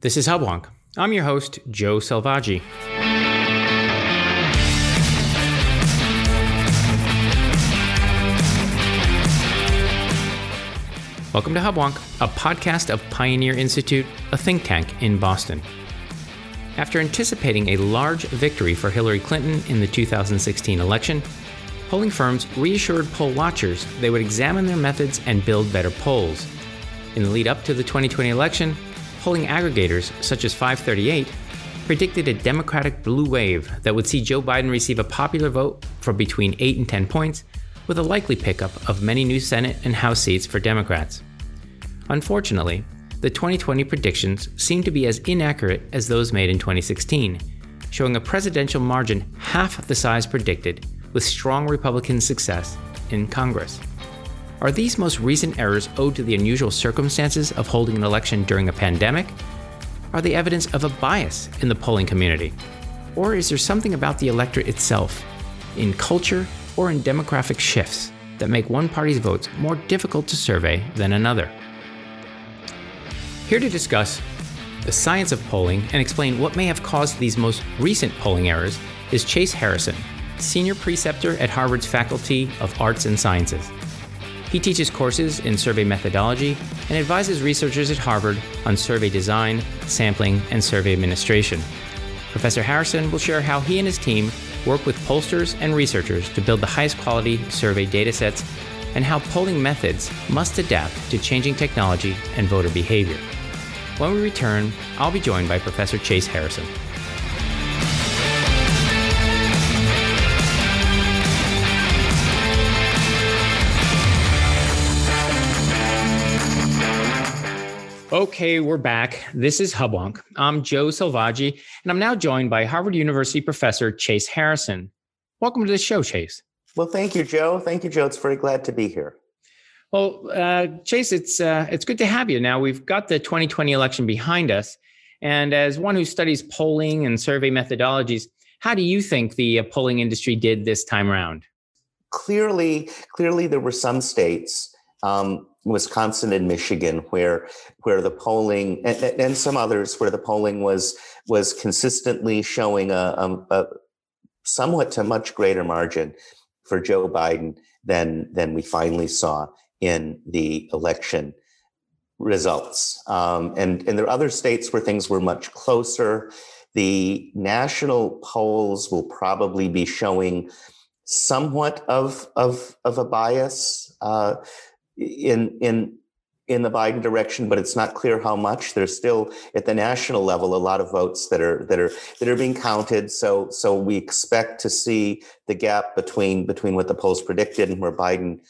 This is Hubwonk. I'm your host, Joe Selvaggi. Welcome to Hubwonk, a podcast of Pioneer Institute, a think tank in Boston. After anticipating a large victory for Hillary Clinton in the 2016 election, polling firms reassured poll watchers they would examine their methods and build better polls. In the lead up to the 2020 election, polling aggregators such as 538 predicted a Democratic blue wave that would see Joe Biden receive a popular vote for between 8 and 10 points, with a likely pickup of many new Senate and House seats for Democrats. Unfortunately, the 2020 predictions seem to be as inaccurate as those made in 2016, showing a presidential margin half the size predicted, with strong Republican success in Congress. Are these most recent errors owed to the unusual circumstances of holding an election during a pandemic? Are they evidence of a bias in the polling community? Or is there something about the electorate itself, in culture or in demographic shifts, that make one party's votes more difficult to survey than another? Here to discuss the science of polling and explain what may have caused these most recent polling errors is Chase Harrison, Senior Preceptor at Harvard's Faculty of Arts and Sciences. He teaches courses in survey methodology and advises researchers at Harvard on survey design, sampling, and survey administration. Professor Harrison will share how he and his team work with pollsters and researchers to build the highest quality survey datasets and how polling methods must adapt to changing technology and voter behavior. When we return, I'll be joined by Professor Chase Harrison. Okay, we're back. This is Hubwonk. I'm Joe Selvaggi, and I'm now joined by Harvard University professor Chase Harrison. Welcome to the show, Chase. Well, thank you, Joe. Thank you, Joe. It's very glad to be here. Well, uh, Chase, it's uh, it's good to have you. Now we've got the 2020 election behind us, and as one who studies polling and survey methodologies, how do you think the uh, polling industry did this time around? Clearly, clearly there were some states, um, Wisconsin and Michigan, where where the polling and, and, some others where the polling was was consistently showing a, a, a somewhat to much greater margin for Joe Biden than than we finally saw in the election results. Um, and, and there are other states where things were much closer. The national polls will probably be showing somewhat of, of, of a bias uh, in, in, in the Biden direction, but it's not clear how much. There's still at the national level a lot of votes that are that are that are being counted. So so we expect to see the gap between between what the polls predicted and where Biden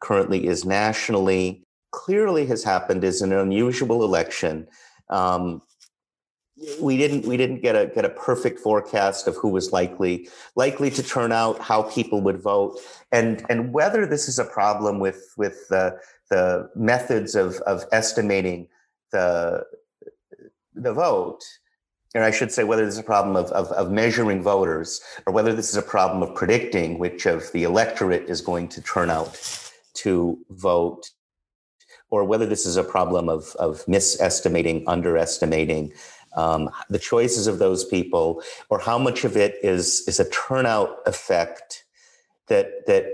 currently is nationally clearly has happened is an unusual election. Um, we didn't we didn't get a get a perfect forecast of who was likely likely to turn out, how people would vote, and and whether this is a problem with with the the methods of of estimating the the vote or I should say, whether this is a problem of, of, of, measuring voters or whether this is a problem of predicting which of the electorate is going to turn out to vote, or whether this is a problem of, of misestimating, underestimating um, the choices of those people, or how much of it is, is a turnout effect that, that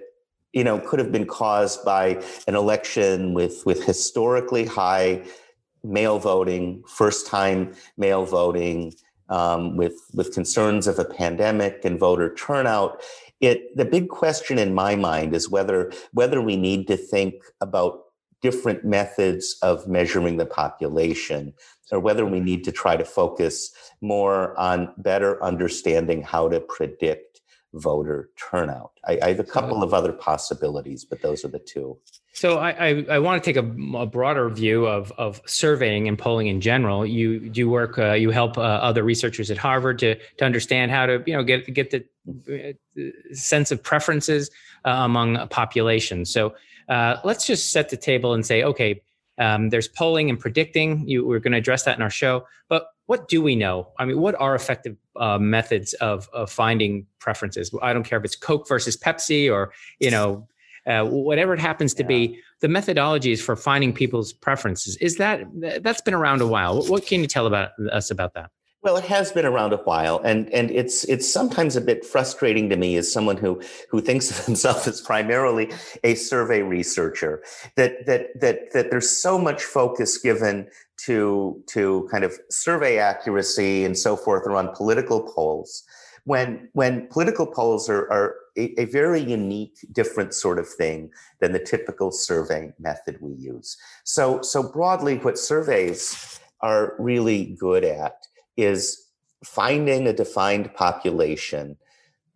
you know could have been caused by an election with, with historically high mail voting, first time mail voting, um, with with concerns of a pandemic and voter turnout. It the big question in my mind is whether whether we need to think about different methods of measuring the population or whether we need to try to focus more on better understanding how to predict voter turnout. I, I have a couple of other possibilities, but those are the two. So I, I, I want to take a, a, broader view of, of surveying and polling in general. You do work, uh, you help uh, other researchers at Harvard to to understand how to you know get get the, the sense of preferences uh, among populations. So uh, let's just set the table and say, okay, um, there's polling and predicting. You, we're going to address that in our show. But what do we know? I mean, what are effective uh, methods of, of finding preferences? I don't care if it's Coke versus Pepsi or you know uh, whatever it happens to yeah. be. the methodologies for finding people's preferences is that that's been around a while. What can you tell about us about that? Well, it has been around a while, and and it's it's sometimes a bit frustrating to me as someone who who thinks of himself as primarily a survey researcher that that that that there's so much focus given to to kind of survey accuracy and so forth around political polls when when political polls are, are a, a, very unique different sort of thing than the typical survey method we use. So so broadly what surveys are really good at is finding a defined population,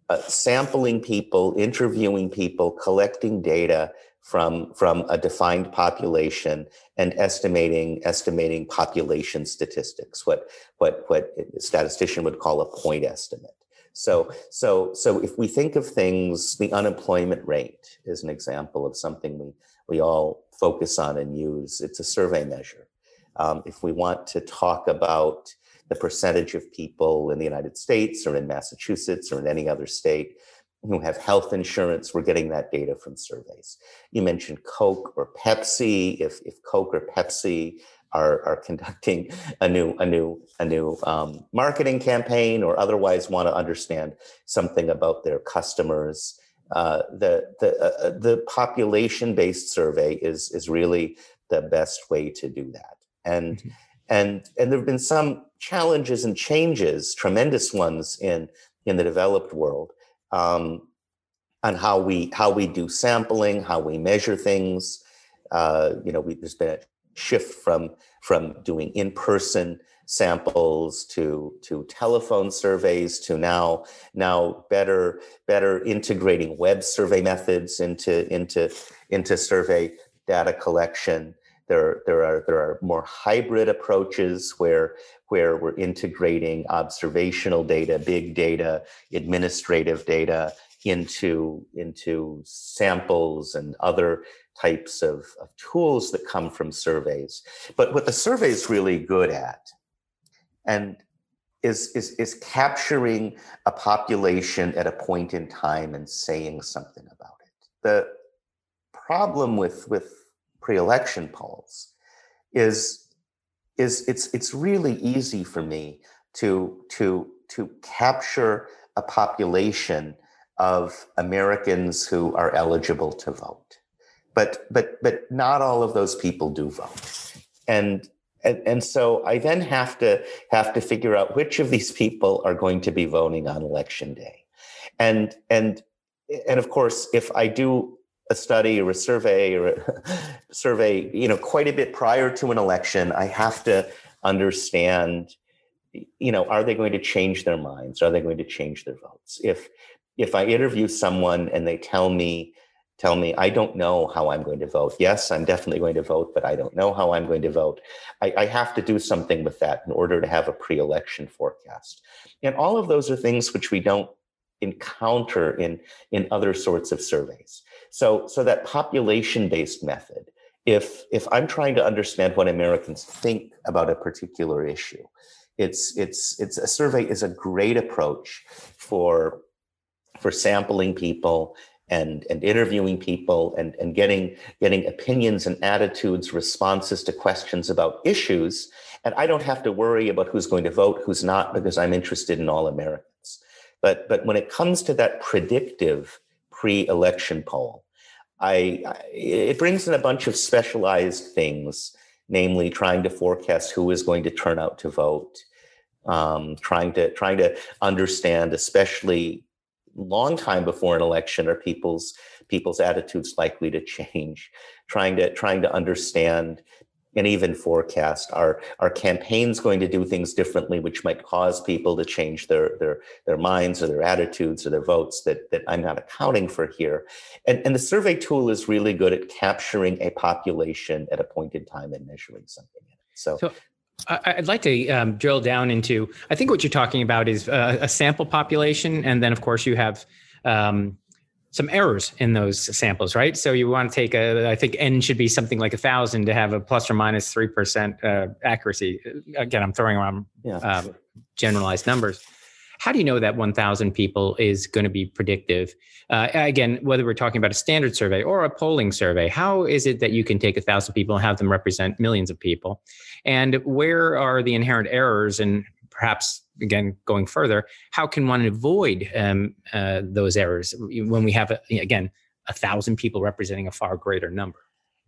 uh, sampling people, interviewing people, collecting data from from a defined population and estimating estimating population statistics what what what a statistician would call a point estimate. So so so if we think of things the unemployment rate is an example of something we we all focus on and use. It's a survey measure. Um, if we want to talk about the percentage of people in the United States or in Massachusetts or in any other state who have health insurance. We're getting that data from surveys. You mentioned Coke or Pepsi. If, if Coke or Pepsi are, are conducting a new a new a new um, marketing campaign or otherwise want to understand something about their customers, uh, the the uh, uh the population based survey is is really the best way to do that. And mm-hmm. and and there have been some challenges and changes, tremendous ones in in the developed world, um, on how we how we do sampling, how we measure things. Uh, you know, we, there's been a shift from from doing in person samples to to telephone surveys to now now better better integrating web survey methods into into into survey data collection there, there are there are more hybrid approaches where where we're integrating observational data, big data, administrative data into into samples and other types of, of tools that come from surveys. But what the survey is really good at, and is, is, is capturing a population at a point in time and saying something about it. The problem with, with pre-election polls is is it's it's really easy for me to to to capture a population of Americans who are eligible to vote. But but but not all of those people do vote. And and, and so I then have to have to figure out which of these people are going to be voting on election day. And and and of course, if I do a study or a survey or a survey, you know, quite a bit prior to an election, I have to understand, you know, are they going to change their minds? Are they going to change their votes? If if I interview someone and they tell me tell me I don't know how I'm going to vote. Yes, I'm definitely going to vote, but I don't know how I'm going to vote. I, I have to do something with that in order to have a pre-election forecast. And all of those are things which we don't encounter in in other sorts of surveys. So, so that population-based method, if if I'm trying to understand what Americans think about a particular issue, it's it's it's a survey is a great approach for for sampling people and and interviewing people and and getting getting opinions and attitudes responses to questions about issues. And i don't have to worry about who's going to vote who's not because i'm interested in all americans. But but when it comes to that predictive pre-election poll I, I, it brings in a bunch of specialized things, namely trying to forecast who is going to turn out to vote, um, trying to trying to understand, especially long time before an election, are people's people's attitudes likely to change, trying to trying to understand and even forecast are are campaigns going to do things differently which might cause people to change their their their minds or their attitudes or their votes that that i'm not accounting for here and and the survey tool is really good at capturing a population at a point in time and measuring something so, so- I'd like to um, drill down into. I think what you're talking about is uh, a sample population, and then of course you have um, some errors in those samples, right? So you want to take a, I think n should be something like a thousand to have a plus or minus three percent uh, accuracy. Again, I'm throwing around yeah, uh, generalized numbers, How do you know that 1,000 people is going to be predictive? Uh, again, whether we're talking about a standard survey or a polling survey, how is it that you can take a thousand people and have them represent millions of people? And where are the inherent errors and perhaps again going further how can one avoid um, uh, those errors when we have a, again a thousand people representing a far greater number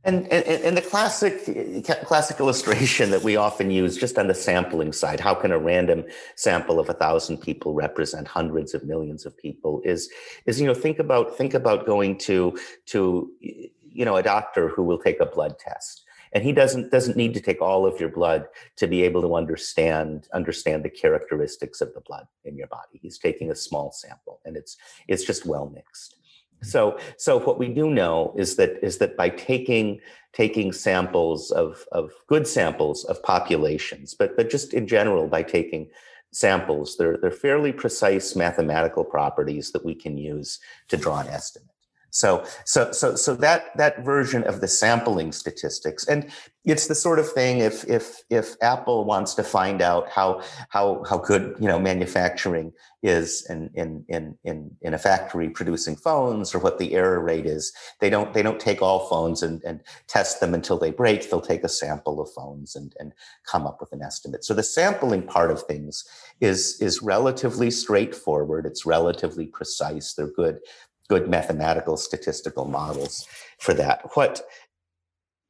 and, and, and the classic classic illustration that we often use just on the sampling side, how can a random sample of a thousand people represent hundreds of millions of people? Is is you know think about think about going to to you know a doctor who will take a blood test and he doesn't doesn't need to take all of your blood to be able to understand understand the characteristics of the blood in your body. He's taking a small sample and it's it's just well mixed. Mm-hmm. So so what we do know is that is that by taking taking samples of of good samples of populations but but just in general by taking samples they're they're fairly precise mathematical properties that we can use to draw an estimate so, so, so, so that that version of the sampling statistics, and it's the sort of thing if if if Apple wants to find out how how how good you know manufacturing is in in in in in a factory producing phones or what the error rate is, they don't they don't take all phones and and test them until they break. They'll take a sample of phones and and come up with an estimate. So the sampling part of things is is relatively straightforward. It's relatively precise. They're good good mathematical statistical models for that. What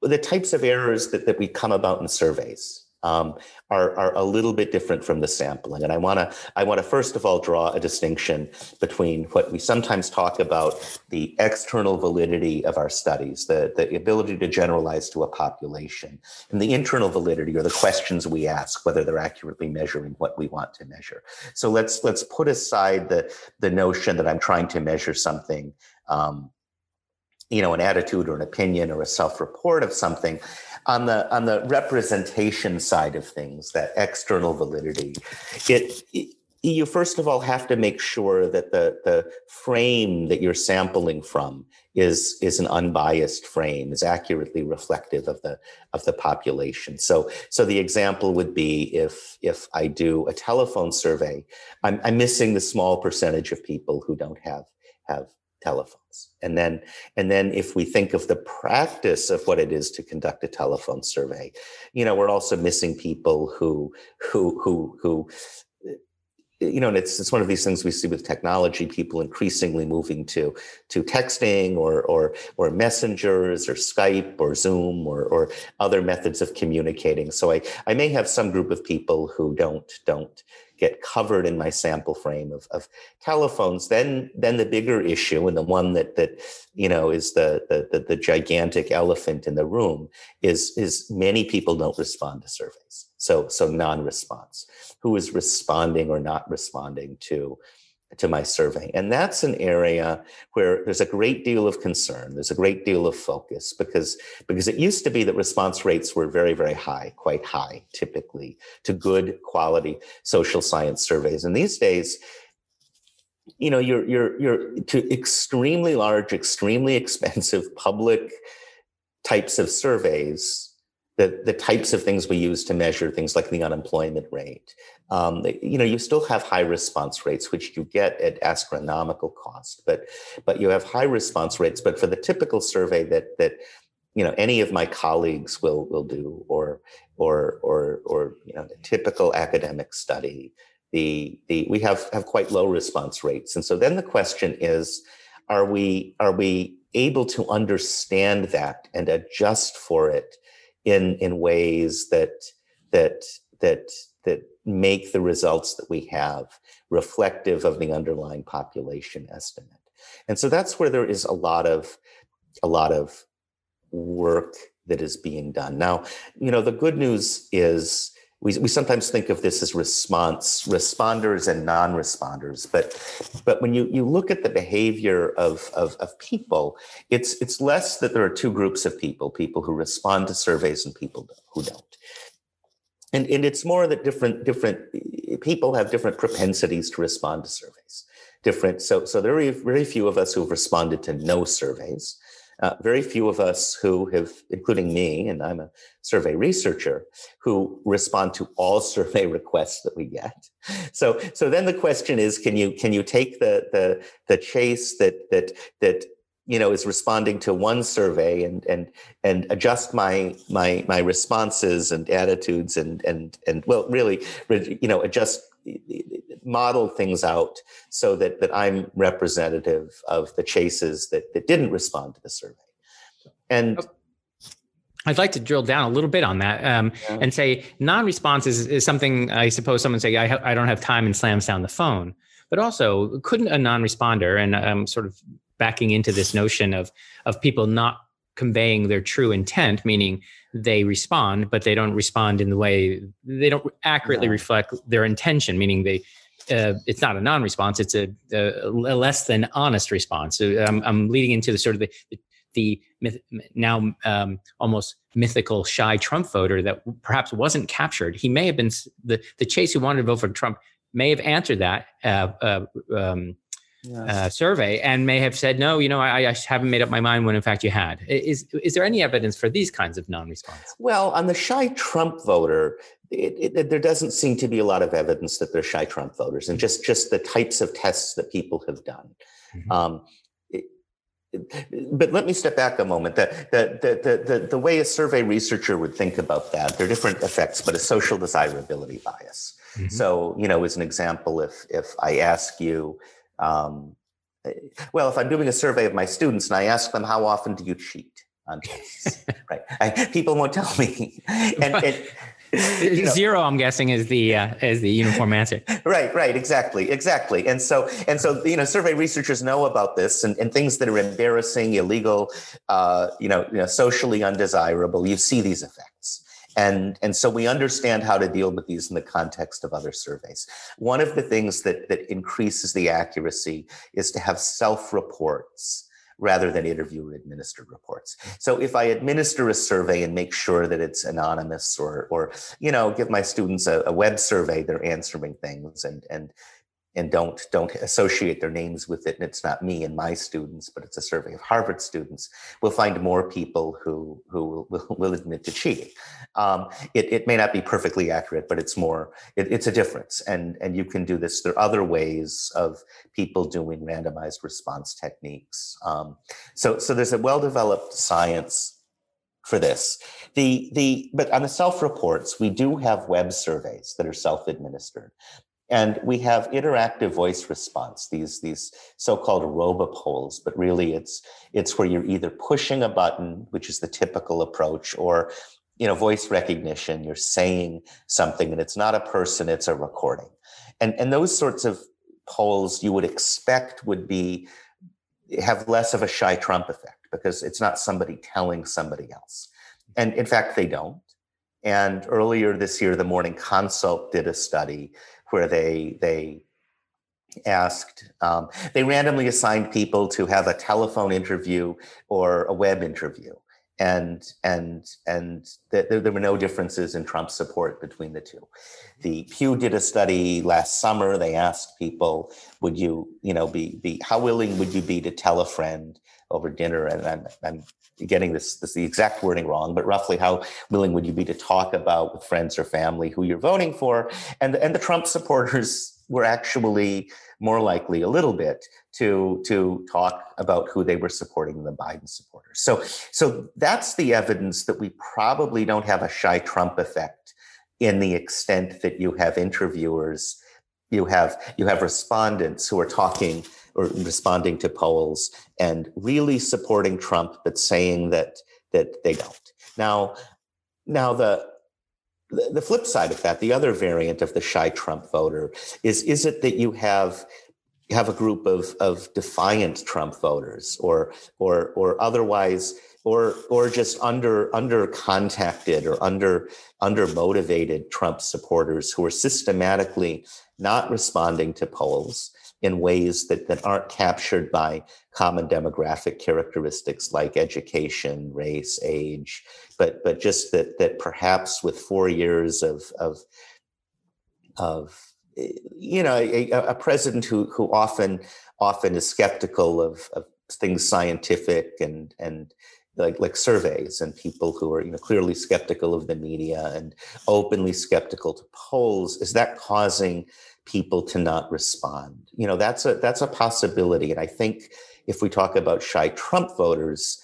the types of errors that, that we come about in surveys um, are, are a little bit different from the sampling. And I want to I want to first of all draw a distinction between what we sometimes talk about the external validity of our studies, the, the ability to generalize to a population, and the internal validity or the questions we ask, whether they're accurately measuring what we want to measure. So let's let's put aside the, the notion that I'm trying to measure something um, you know an attitude or an opinion or a self-report of something on the on the representation side of things, that external validity, it, it you first of all have to make sure that the the frame that you're sampling from is is an unbiased frame is accurately reflective of the of the population. So so the example would be if if i do a telephone survey i'm, I'm missing the small percentage of people who don't have have telephones and then and then if we think of the practice of what it is to conduct a telephone survey you know we're also missing people who who who who eh, you know, and it's it's one of these things we see with technology, people increasingly moving to to texting or or or messengers or Skype or Zoom or or other methods of communicating. So I I may have some group of people who don't don't get covered in my sample frame of, of telephones, then then the bigger issue and the one that that you know is the, the the the gigantic elephant in the room is is many people don't respond to surveys. So so non-response. Who is responding or not responding to to my survey. And that's an area where there's a great deal of concern. There's a great deal of focus because, because it used to be that response rates were very, very high, quite high, typically, to good quality social science surveys. And these days, you know, you're you're you're to extremely large, extremely expensive public types of surveys the, the types of things we use to measure things like the unemployment rate. Um, you know, you still have high response rates, which you get at astronomical cost, but but you have high response rates. But for the typical survey that that you know any of my colleagues will will do, or or or or you know, the typical academic study, the the we have have quite low response rates, and so then the question is, are we are we able to understand that and adjust for it? In in ways that that that that make the results that we have reflective of the underlying population estimate. And so that's where there is a lot of a lot of work that is being done. Now, you know, the good news is we, we sometimes think of this as response responders and non-responders but but when you you look at the behavior of, of of people it's it's less that there are two groups of people people who respond to surveys and people who don't. And and it's more that different different eh, people have different propensities to respond to surveys. Different so so there are very few of us who have responded to no surveys uh, very few of us who have, including me, and I'm a survey researcher, who respond to all survey requests that we get. So, so then the question is, can you can you take the the the chase that that that you know is responding to one survey and and and adjust my my my responses and attitudes and and and well really you know adjust model things out so that that I'm representative of the chases that that didn't respond to the survey. And I'd like to drill down a little bit on that um, yeah. and say non-response is, is something I suppose someone say I, ha- I don't have time and slams down the phone. But also, couldn't a non-responder and um, sort of backing into this notion of of people not conveying their true intent, meaning they respond, but they don't respond in the way they don't accurately reflect their intention, meaning they uh, it's not a non-response; it's a, a, a, less than honest response. So I'm, I'm leading into the sort of the, the, the myth, now um, almost mythical shy Trump voter that perhaps wasn't captured. He may have been the the Chase who wanted to vote for Trump may have answered that uh, uh, um, yes. uh, survey and may have said, no, you know, I, I, haven't made up my mind when in fact you had. Is, is there any evidence for these kinds of non response? Well, on the shy Trump voter, it, it, there doesn't seem to be a lot of evidence that they're shy Trump voters and just, just the types of tests that people have done. Mm-hmm. Um, but let me step back a moment. The, the, the, the, the way a survey researcher would think about that, there are different effects, but a social desirability bias. Mm-hmm. So, you know, as an example, if if I ask you, um, eh, well, if I'm doing a survey of my students and I ask them how often do you cheat on tests, right? I, people won't tell me, and, and you know, zero i'm guessing is the uh, is the uniform answer. Right right exactly exactly. And so and so you know survey researchers know about this and, and things that are embarrassing illegal uh, you know, you know socially undesirable. You see these effects and, and so we understand how to deal with these in the context of other surveys. One of the things that, that increases the accuracy is to have self reports rather than interviewer administered reports. So if I administer a survey and make sure that it's anonymous or, or you know, give my students a, a web survey, they're answering things and, and and don't don't associate their names with it and it's not me and my students but it's a survey of harvard students we'll find more people who who will, will admit to cheating. Um, it, it may not be perfectly accurate but it's more it, it's a difference and and you can do this there are other ways of people doing randomized response techniques. Um, so so there's a well-developed science for this. The the but on the self reports we do have web surveys that are self administered and we have interactive voice response, these, these so-called robopolls, but really it's, it's where you're either pushing a button, which is the typical approach, or you know, voice recognition, you're saying something and it's not a person, it's a recording. And, and those sorts of polls you would expect would be have less of a shy Trump effect because it's not somebody telling somebody else. And in fact, they don't. And earlier this year, the Morning Consult did a study where they they asked um, they randomly assigned people to have a telephone interview or a web interview and and and th- there were no differences in Trump's support between the two. The Pew did a study last summer. They asked people, "Would you, you know, be be how willing would you be to tell a friend over dinner?" And I'm, I'm getting this this the exact wording wrong, but roughly how willing would you be to talk about with friends or family who you're voting for? And and the Trump supporters were actually more likely a little bit to to talk about who they were supporting than the Biden supporters. So so that's the evidence that we probably don't have a shy Trump effect in the extent that you have interviewers, you have you have respondents who are talking or responding to polls and really supporting Trump, but saying that that they don't. Now, now the the flip side of that, the other variant of the shy Trump voter is is it that you have have a group of of defiant Trump voters or or or otherwise or or just under under contacted or under under motivated Trump supporters who are systematically not responding to polls in ways that, that aren't captured by common demographic characteristics like education, race, age, but but just that that perhaps with four years of of of you know a, a president who who often often is skeptical of, of things scientific and and like like surveys and people who are you know clearly skeptical of the media and openly skeptical to polls is that causing people to not respond. You know that's a that's a possibility. And i think if we talk about shy trump voters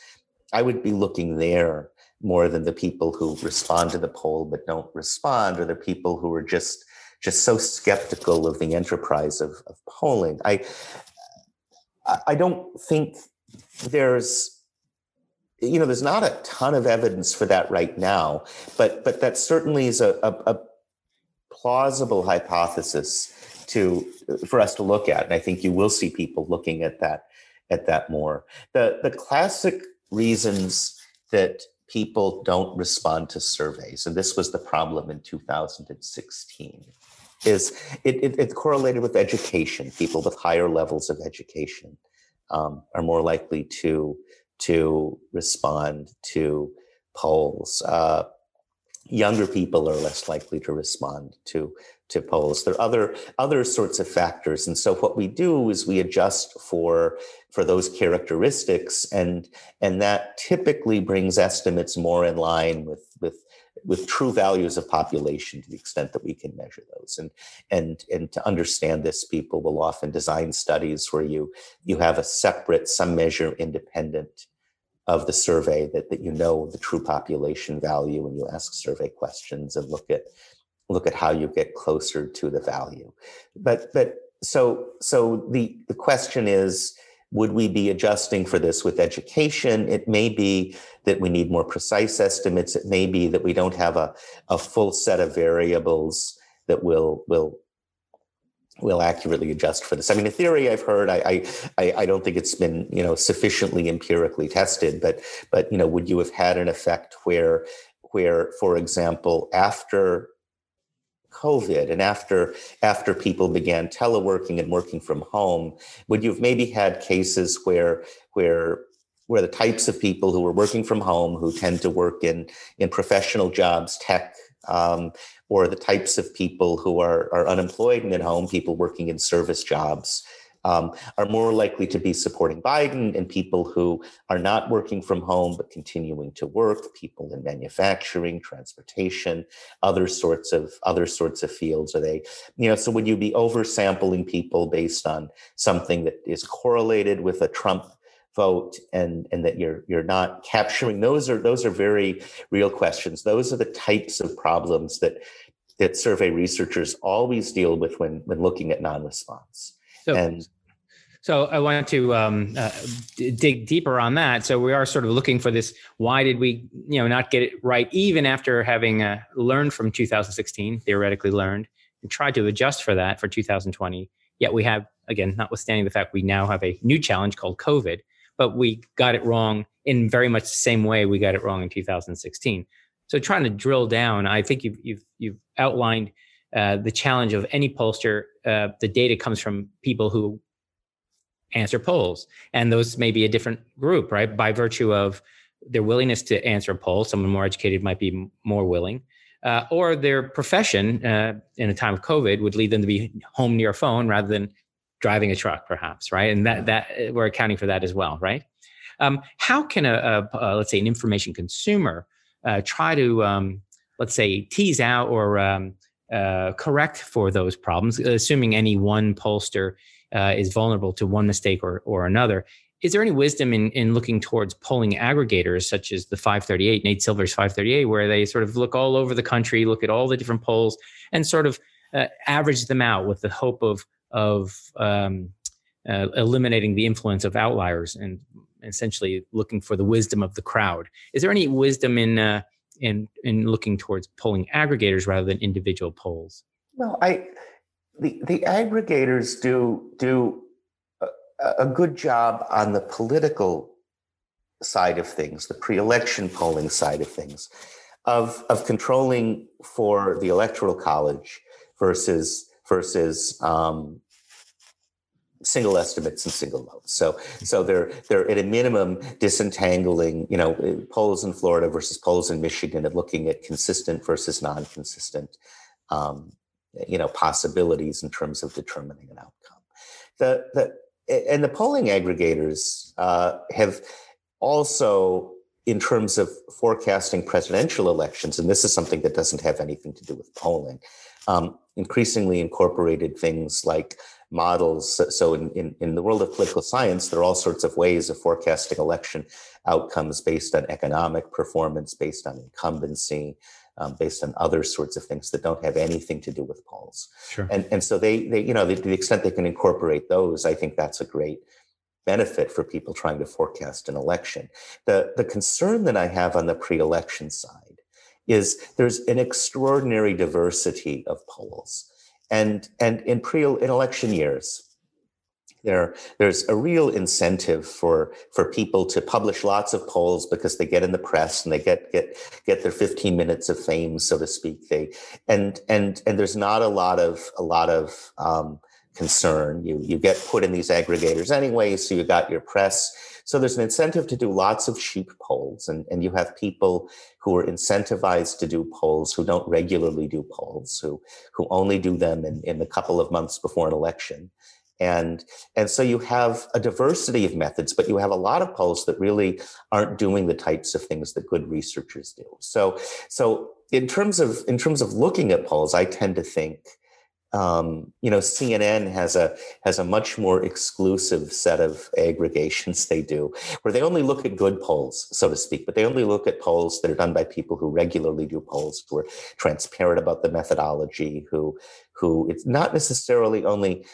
i would be looking there more than the people who respond to the poll but don't respond or the people who are just just so skeptical of the enterprise of, of polling. I i don't think there's you know, there's not a ton of evidence for that right now, but but that certainly is a, a, a plausible hypothesis to for us to look at, and I think you will see people looking at that at that more. The the classic reasons that people don't respond to surveys, and this was the problem in 2016, is it, it, it correlated with education. People with higher levels of education um, are more likely to to respond to polls. Uh, younger people are less likely to respond to to polls. There are other other sorts of factors, and so what we do is we adjust for for those characteristics, and and that typically brings estimates more in line with with with true values of population to the extent that we can measure those and and and to understand this people will often design studies where you you have a separate some measure independent of the survey that, that you know the true population value and you ask survey questions and look at look at how you get closer to the value. But but so so the the question is would we be adjusting for this with education? It may be that we need more precise estimates. It may be that we don't have a, a full set of variables that will will will accurately adjust for this. I mean, a theory I've heard, I, I, I don't think it's been, you know, sufficiently empirically tested, but, but, you know, would you have had an effect where, where, for example, after COVID and after, after people began teleworking and working from home, would you have maybe had cases where, where where the types of people who were working from home, who tend to work in in professional jobs, tech, um, or the types of people who are, are unemployed and at home, people working in service jobs, um, are more likely to be supporting Biden and people who are not working from home but continuing to work, people in manufacturing, transportation, other sorts of other sorts of fields. Are they, you know, so would you be oversampling people based on something that is correlated with a Trump vote and and that you're you're not capturing those are those are very real questions those are the types of problems that that survey researchers always deal with when when looking at non-response so, and so I want to um, uh, d- dig deeper on that. So we are sort of looking for this. Why did we, you know, not get it right, even after having uh, learned from 2016, theoretically learned, and tried to adjust for that for 2020? Yet we have, again, notwithstanding the fact we now have a new challenge called COVID, but we got it wrong in very much the same way we got it wrong in 2016. So trying to drill down, I think you've you've, you've outlined uh, the challenge of any pollster. Uh, the data comes from people who answer polls, and those may be a different group, right? By virtue of their willingness to answer a poll, someone more educated might be more willing. Uh, or their profession uh, in a time of COVID would lead them to be home near a phone rather than driving a truck, perhaps, right? And that that we're accounting for that as well, right? Um, how can a, a, a, let's say an information consumer uh, try to um, let's say tease out or um, uh, correct for those problems, assuming any one pollster uh, is vulnerable to one mistake or or another? Is there any wisdom in in looking towards polling aggregators such as the 538, Nate Silver's 538, where they sort of look all over the country, look at all the different polls, and sort of uh, average them out with the hope of of um, uh, eliminating the influence of outliers and essentially looking for the wisdom of the crowd. Is there any wisdom in uh, in in looking towards polling aggregators rather than individual polls? Well, I the the aggregators do do a, a good job on the political side of things, the pre-election polling side of things, of of controlling for the electoral college versus versus um, single estimates and single votes. So, so they're they're at a minimum disentangling, you know, polls in Florida versus polls in Michigan, and looking at consistent versus non-consistent, um, you know, possibilities in terms of determining an outcome. The the and the polling aggregators uh, have also in terms of forecasting presidential elections, and this is something that doesn't have anything to do with polling, um, increasingly incorporated things like models. So, in, in, in, the world of political science, there are all sorts of ways of forecasting election outcomes based on economic performance, based on incumbency, um, based on other sorts of things that don't have anything to do with polls. Sure. And, and so they, they, you know, to the extent they can incorporate those, I think that's a great benefit for people trying to forecast an election. The, the concern that I have on the pre election side is there's an extraordinary diversity of polls. And, and in pre in election years, there, there's a real incentive for, for people to publish lots of polls because they get in the press and they get, get, get their 15 minutes of fame, so to speak. They, and, and, and there's not a lot of, a lot of, um, concern. You you get put in these aggregators anyway, so you got your press. So there's an incentive to do lots of cheap polls, and, and you have people who are incentivized to do polls who don't regularly do polls, who who only do them in, in a couple of months before an election. And, and so you have a diversity of methods, but you have a lot of polls that really aren't doing the types of things that good researchers do. So, so in terms of in terms of looking at polls, I tend to think um, you know, CNN has a has a much more exclusive set of aggregations they do, where they only look at good polls, so to speak, but they only look at polls that are done by people who regularly do polls, who are transparent about the methodology, who who it's not necessarily only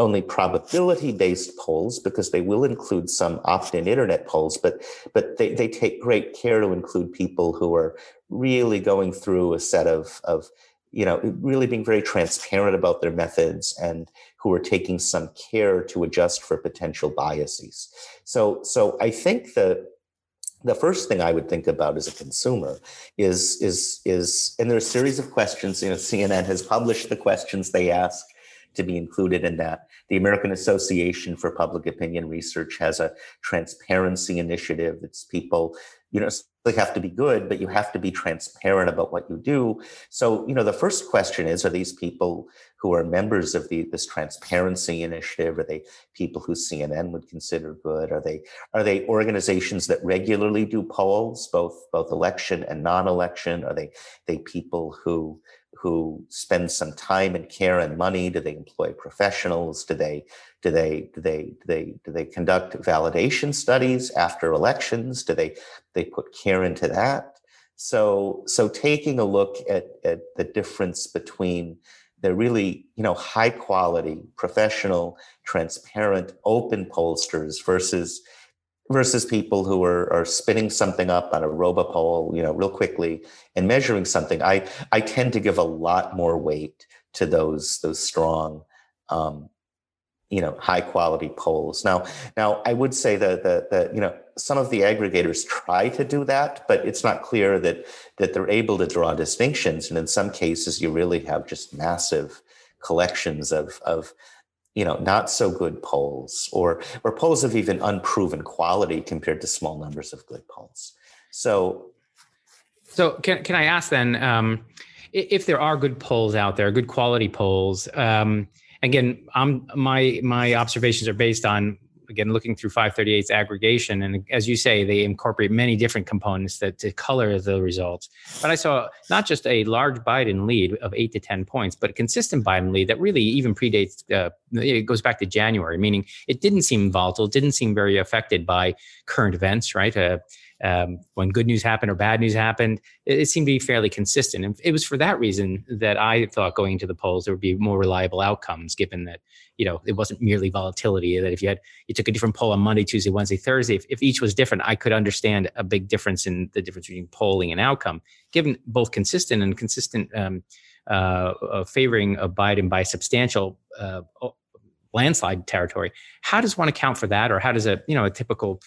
only probability based polls because they will include some opt-in internet polls but but they, they take great care to include people who are really going through a set of of you know, really being very transparent about their methods and who are taking some care to adjust for potential biases. So, so I think that the first thing I would think about as a consumer is is is, and there are a series of questions. You know, CNN has published the questions they ask to be included in that. The American Association for Public Opinion Research has a transparency initiative. It's people, you know, have to be good, but you have to be transparent about what you do. So, you know, the first question is Are these people who are members of the this transparency initiative? Are they people who CNN would consider good? Are they are they organizations that regularly do polls, both both election and non-election? Are they they people who who spend some time and care and money? Do they employ professionals? Do they do they do they do they do they conduct validation studies after elections? Do they they put care into that? So so taking a look at at the difference between the really you know high quality professional transparent open pollsters versus versus people who are, are spinning something up on a robopoll, you know, real quickly and measuring something. I I tend to give a lot more weight to those those strong, um, you know, high quality polls. Now, now I would say that that that you know some of the aggregators try to do that, but it's not clear that that they're able to draw distinctions. And in some cases, you really have just massive collections of of you know not so good polls or or polls of even unproven quality compared to small numbers of good polls. So so can, can i ask then um, if there are good polls out there good quality polls um, again i'm my my observations are based on again looking through 538's aggregation and as you say they incorporate many different components that to color the results. But i saw not just a large biden lead of 8 to 10 points but a consistent biden lead that really even predates uh, it goes back to january meaning it didn't seem volatile didn't seem very affected by current events right? Uh, um, when good news happened or bad news happened, it, it, seemed to be fairly consistent. And it was for that reason that I thought going into the polls there would be more reliable outcomes, given that you know it wasn't merely volatility. That if you had you took a different poll on Monday, Tuesday, Wednesday, Thursday, if, if each was different, I could understand a big difference in the difference between polling and outcome, given both consistent and consistent um, uh, uh, favoring of Biden by substantial. Uh, landslide territory how does one account for that or how does a you know a typical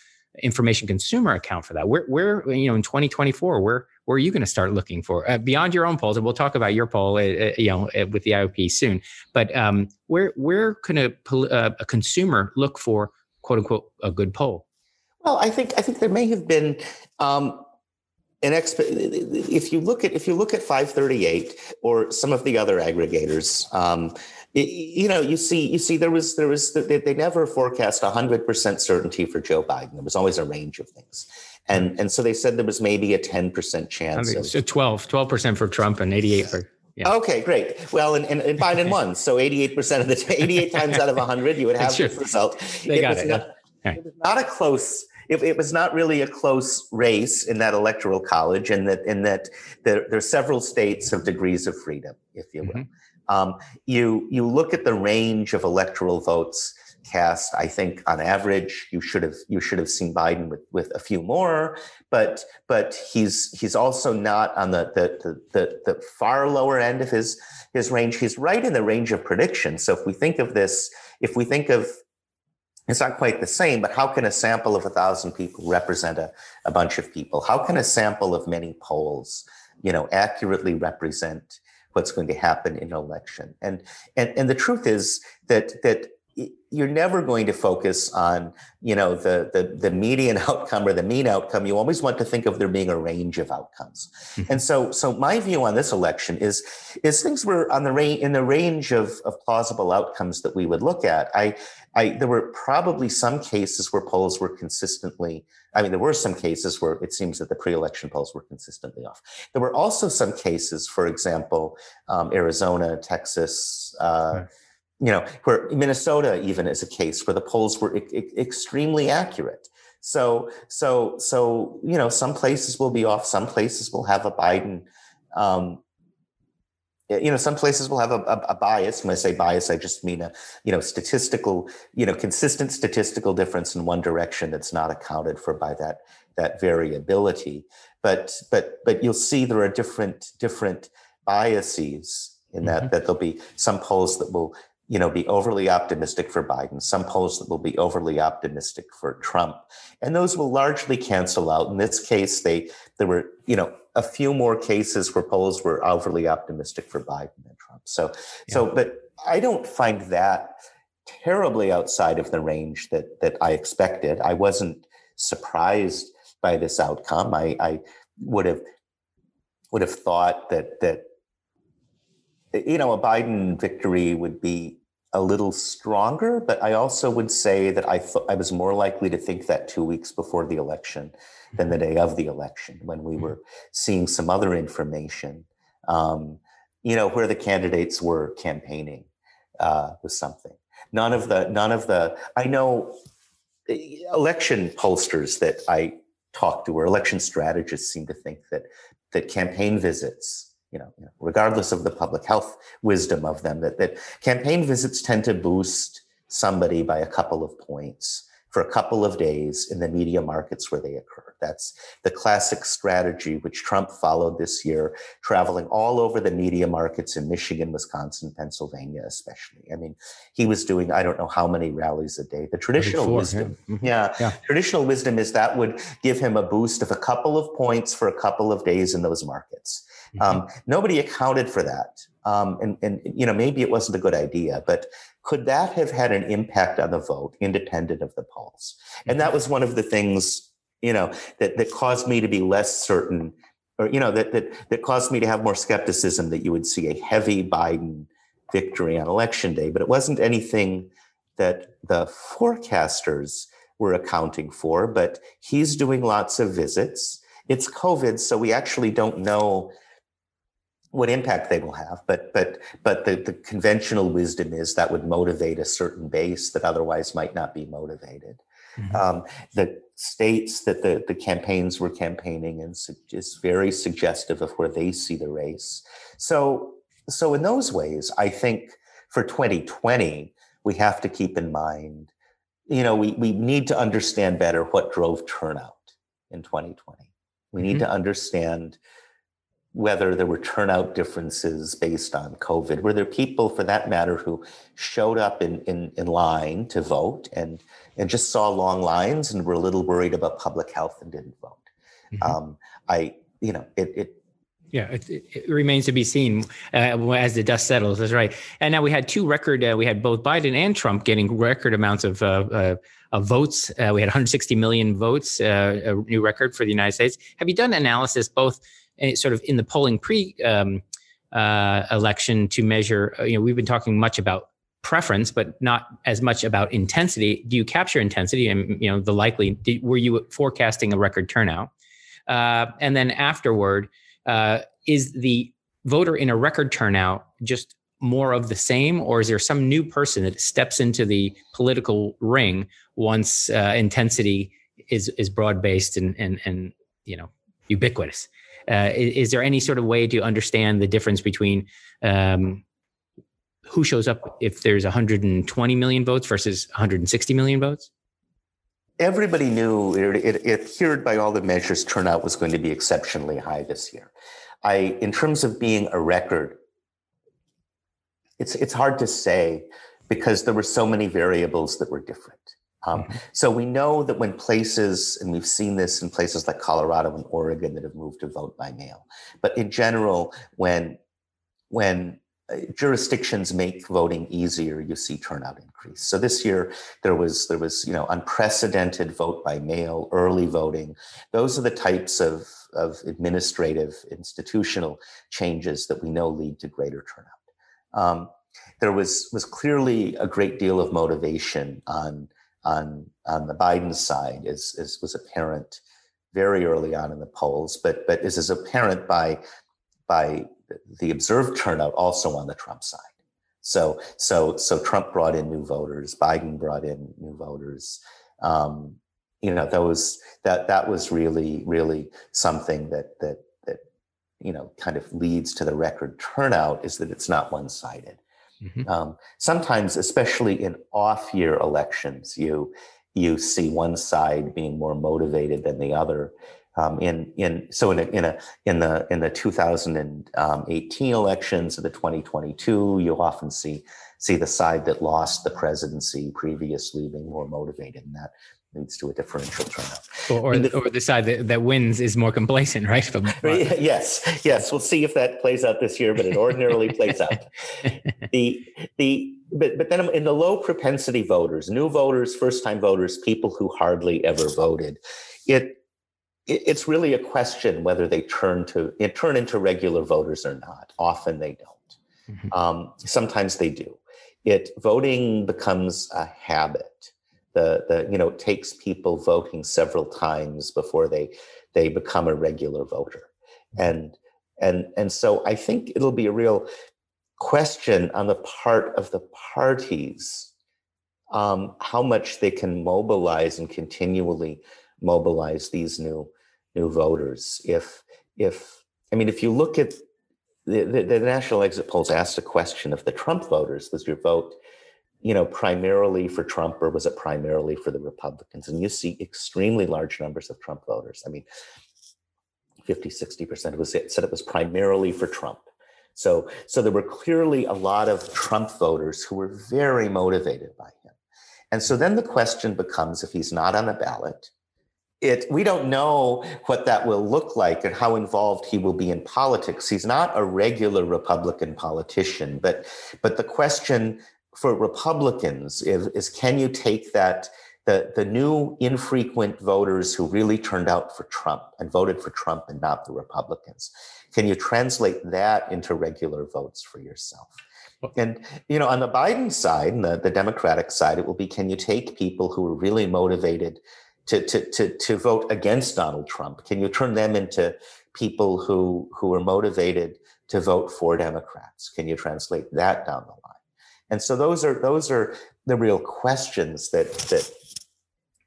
information consumer account for that? Where, where you know, in 2024, where where are you going to start looking for uh, beyond your own polls? And we'll talk about your poll, uh, uh you know, uh, with the IOP soon. But um, where where can a, uh, a consumer look for quote unquote a good poll? Well, I think I think there may have been. Um, an exp- if you look at if you look at 538 or some of the other aggregators um, you know, you see, you see, there was, there was, they, they never forecast hundred percent certainty for Joe Biden. There was always a range of things, and and so they said there was maybe a ten percent chance. I think it's 12 percent for Trump and eighty eight for. Yeah. Okay, great. Well, and, and, and Biden won, so eighty-eight percent of the eighty-eight times out of hundred, you would have this result. They it got it. Not, yeah. it was not a close it, it, was not really a close race in that electoral college, and that in that there, there are several states of degrees of freedom, if you will. Mm-hmm. Um, you you look at the range of electoral votes cast. I think on average you should have you should have seen Biden with with a few more, but but he's he's also not on the the the, the far lower end of his his range. He's right in the range of prediction. So if we think of this, if we think of it's not quite the same, but how can a sample of a thousand people represent a, a bunch of people? How can a sample of many polls, you know, accurately represent what's going to happen in an election? And and and the truth is that that you're never going to focus on you know the, the the median outcome or the mean outcome you always want to think of there being a range of outcomes mm-hmm. and so so my view on this election is is things were on the range in the range of, of plausible outcomes that we would look at i i there were probably some cases where polls were consistently i mean there were some cases where it seems that the pre-election polls were consistently off there were also some cases for example um, arizona texas uh, right you know, where Minnesota even is a case where the polls were e- extremely accurate. So, so, so, you know, some places will be off, some places will have a Biden, um, you know, some places will have a, a, a, bias. When I say bias, I just mean a, you know, statistical, you know, consistent statistical difference in one direction that's not accounted for by that that variability. But but but you'll see there are different different biases in that mm-hmm. that there'll be some polls that will you know, be overly optimistic for Biden, some polls that will be overly optimistic for Trump. And those will largely cancel out. In this case, they there were, you know, a few more cases where polls were overly optimistic for Biden and Trump. So yeah. so but I don't find that terribly outside of the range that that I expected. I wasn't surprised by this outcome. I, I would have would have thought that that you know a Biden victory would be a little stronger, but I also would say that I thought I was more likely to think that two weeks before the election than the day of the election when we mm-hmm. were seeing some other information, um, you know, where the candidates were campaigning uh, was something. None of the, none of the, I know eh, election pollsters that I talk to or election strategists seem to think that that campaign visits you know, regardless of the public health wisdom of them, that, that campaign visits tend to boost somebody by a couple of points for a couple of days in the media markets where they occur. That's the classic strategy which Trump followed this year, traveling all over the media markets in Michigan, Wisconsin, Pennsylvania, especially. I mean, he was doing, I don't know how many rallies a day. The traditional wisdom, yeah. Mm-hmm. Yeah, yeah, traditional wisdom is that would give him a boost of a couple of points for a couple of days in those markets. Mm-hmm. Um, nobody accounted for that. Um, and, and, you know, maybe it wasn't a good idea, but could that have had an impact on the vote independent of the polls? And that mm-hmm. was one of the things, you know, that, that caused me to be less certain or, you know, that, that, that caused me to have more skepticism that you would see a heavy Biden victory on election day, but it wasn't anything that the forecasters were accounting for, but he's doing lots of visits. It's COVID, so we actually don't know what impact they will have but but but the, the conventional wisdom is that would motivate a certain base that otherwise might not be motivated mm-hmm. um, the states that the, the campaigns were campaigning in is very suggestive of where they see the race so so in those ways i think for 2020 we have to keep in mind you know we, we need to understand better what drove turnout in 2020 we need mm-hmm. to understand whether there were turnout differences based on COVID. Were there people, for that matter, who showed up in, in, in line to vote and, and just saw long lines and were a little worried about public health and didn't vote? Mm-hmm. Um, I, you know, it, it yeah, it, it, remains to be seen uh, as the dust settles. That's right. And now we had two record. Uh, we had both Biden and Trump getting record amounts of uh, uh of votes. Uh, we had 160 million votes, uh, a new record for the United States. Have you done analysis both sort of in the polling pre um, uh, election to measure? Uh, you know, we've been talking much about preference, but not as much about intensity. Do you capture intensity and you know the likely? Did, were you forecasting a record turnout? Uh, and then afterward, uh, is the voter in a record turnout just more of the same, or is there some new person that steps into the political ring once uh, intensity is is broad based and and and you know ubiquitous? Uh, is, is, there any sort of way to understand the difference between um, who shows up if there's 120 million votes versus 160 million votes? Everybody knew it, it, it appeared by all the measures turnout was going to be exceptionally high this year. I, in terms of being a record, it's it's hard to say because there were so many variables that were different. Um, mm-hmm. So we know that when places, and we've seen this in places like Colorado and Oregon that have moved to vote by mail, but in general, when when uh, jurisdictions make voting easier, you see turnout increase. So this year there was there was you know unprecedented vote by mail, early voting. Those are the types of of administrative institutional changes that we know lead to greater turnout. Um, there was was clearly a great deal of motivation on on on the Biden side, as, as was apparent very early on in the polls, but but is as apparent by by the observed turnout also on the Trump side. So so so Trump brought in new voters, Biden brought in new voters. Um, you know, that was that that was really really something that that that you know kind of leads to the record turnout is that it's not one sided. Mm-hmm. Um, sometimes, especially in off-year elections, you you see one side being more motivated than the other. Um, in in so in a, in a in the in the 2018 elections or the 2022, you'll often see see the side that lost the presidency previously being more motivated, and that leads to a differential turnout. Or, the, or the side that, that, wins is more complacent, right? yes, yes. We'll see if that plays out this year, but it ordinarily plays out. The the but but then in the low propensity voters, new voters, first time voters, people who hardly ever voted, it, it it's really a question whether they turn to turn into regular voters or not. Often they don't. Mm-hmm. Um, sometimes they do. It voting becomes a habit the the you know it takes people voting several times before they they become a regular voter. And and and so i think it'll be a real question on the part of the parties um, how much they can mobilize and continually mobilize these new new voters. If if i mean if you look at the, the, the national exit polls asked a question of the trump voters was your vote you know, primarily for Trump or was it primarily for the Republicans? And you see extremely large numbers of Trump voters. I mean, 50, 60% was it said it was primarily for Trump. So, so there were clearly a lot of Trump voters who were very motivated by him. And so then the question becomes if he's not on the ballot, it we don't know what that will look like and how involved he will be in politics. He's not a regular Republican politician, but but the question for Republicans is, is can you take that the, the new infrequent voters who really turned out for Trump and voted for Trump and not the Republicans. Can you translate that into regular votes for yourself? And you know, on the Biden side, the, the Democratic side, it will be can you take people who are really motivated to, to, to, to vote against Donald Trump? Can you turn them into people who who are motivated to vote for Democrats? Can you translate that down the line? And so those are those are the real questions that that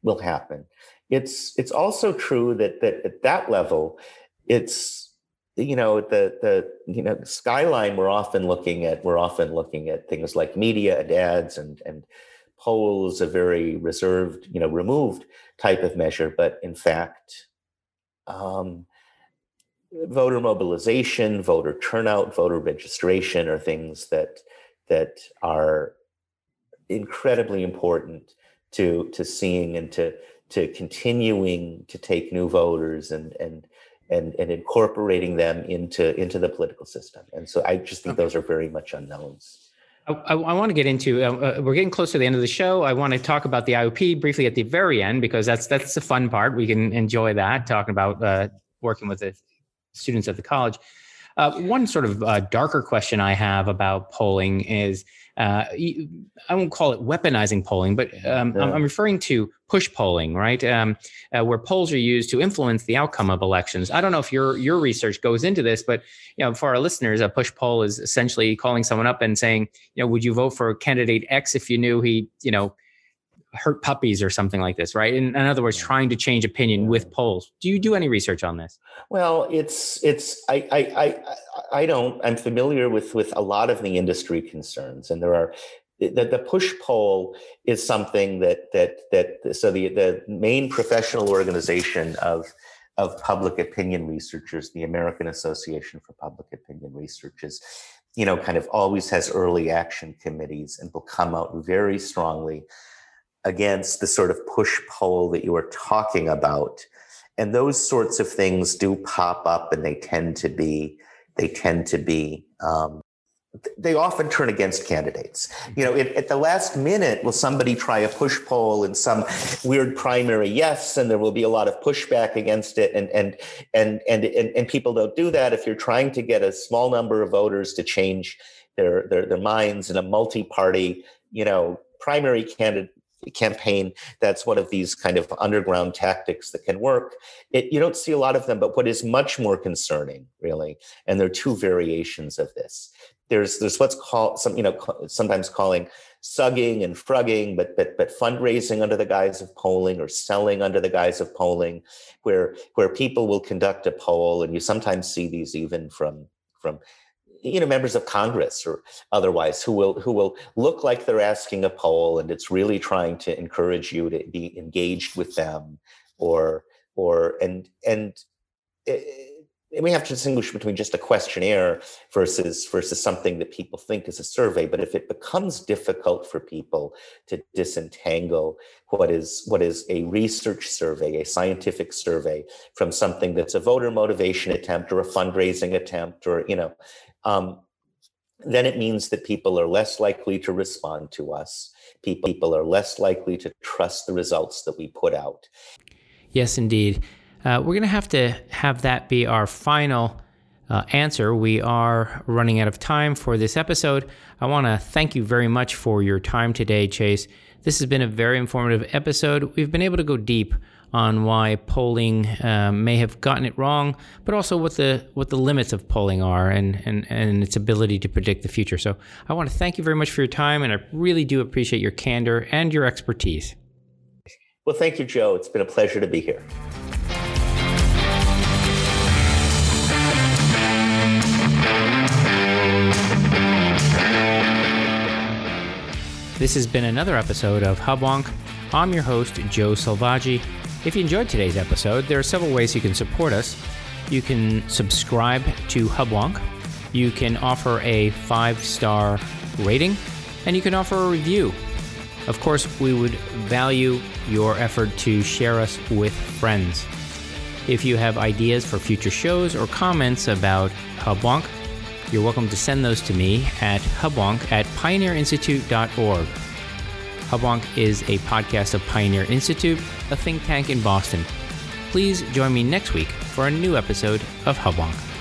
will happen. It's it's also true that that at that level, it's you know the the you know the skyline we're often looking at we're often looking at things like media and ads and and polls a very reserved you know removed type of measure but in fact um, voter mobilization voter turnout voter registration are things that that are incredibly important to to seeing and to to continuing to take new voters and and and and incorporating them into into the political system. And so I just think okay. those are very much unknowns. I, I, I want to get into. Uh, uh, we're getting close to the end of the show. I want to talk about the IOP briefly at the very end because that's that's the fun part. We can enjoy that talking about uh, working with the students at the college. Uh, one sort of uh, darker question I have about polling is uh, I won't call it weaponizing polling, but um, yeah. I'm, referring to push polling, right? Um, uh, where polls are used to influence the outcome of elections. I don't know if your your research goes into this, but you know, for our listeners, a push poll is essentially calling someone up and saying, you know, would you vote for candidate X if you knew he, you know, hurt puppies or something like this, right? In, in, other words, trying to change opinion with polls. Do you do any research on this? Well, it's it's I I I, I don't. I'm familiar with with a lot of the industry concerns, and there are that the push poll is something that that that so the the main professional organization of of public opinion researchers, the American Association for Public Opinion Research, is you know kind of always has early action committees and will come out very strongly against the sort of push poll that you were talking about. And those sorts of things do pop up and they tend to be, they tend to be, um, they often turn against candidates. You know, it, at the last minute, will somebody try a push poll in some weird primary yes, and there will be a lot of pushback against it. And and and and and, and people don't do that if you're trying to get a small number of voters to change their their, their minds in a multi-party, you know, primary candidate campaign that's one of these kind of underground tactics that can work. It, you don't see a lot of them but what is much more concerning really and there are two variations of this. There's there's what's called some you know sometimes calling sugging and frugging but but but fundraising under the guise of polling or selling under the guise of polling where where people will conduct a poll and you sometimes see these even from from you know members of congress or otherwise who will who will look like they're asking a poll and it's really trying to encourage you to be engaged with them or or and and it, eh, we have to distinguish between just a questionnaire versus versus something that people think is a survey. But if it becomes difficult for people to disentangle what is what is a research survey a scientific survey from something that's a voter motivation attempt or a fundraising attempt or you know um, then it means that people are less likely to respond to us. People, are less likely to trust the results that we put out. Yes, indeed. Uh, we're going to have to have that be our final uh, answer. We are running out of time for this episode. I want to thank you very much for your time today, Chase. This has been a very informative episode. We've been able to go deep on why polling uh, may have gotten it wrong, but also what the what the limits of polling are and, and and its ability to predict the future. So I want to thank you very much for your time, and I really do appreciate your candor and your expertise. Well, thank you, Joe. It's been a pleasure to be here. This has been another episode of Hubwonk. I'm your host, Joe Selvaggi. If you enjoyed today's episode, there are several ways you can support us. You can subscribe to Hubwonk, you can offer a five star rating, and you can offer a review. Of course, we would value your effort to share us with friends. If you have ideas for future shows or comments about Hubwonk, you're welcome to send those to me at hubwonk at pioneerinstitute.org. Hubwonk is a podcast of Pioneer Institute, a think tank in Boston. Please join me next week for a new episode of Hubwonk.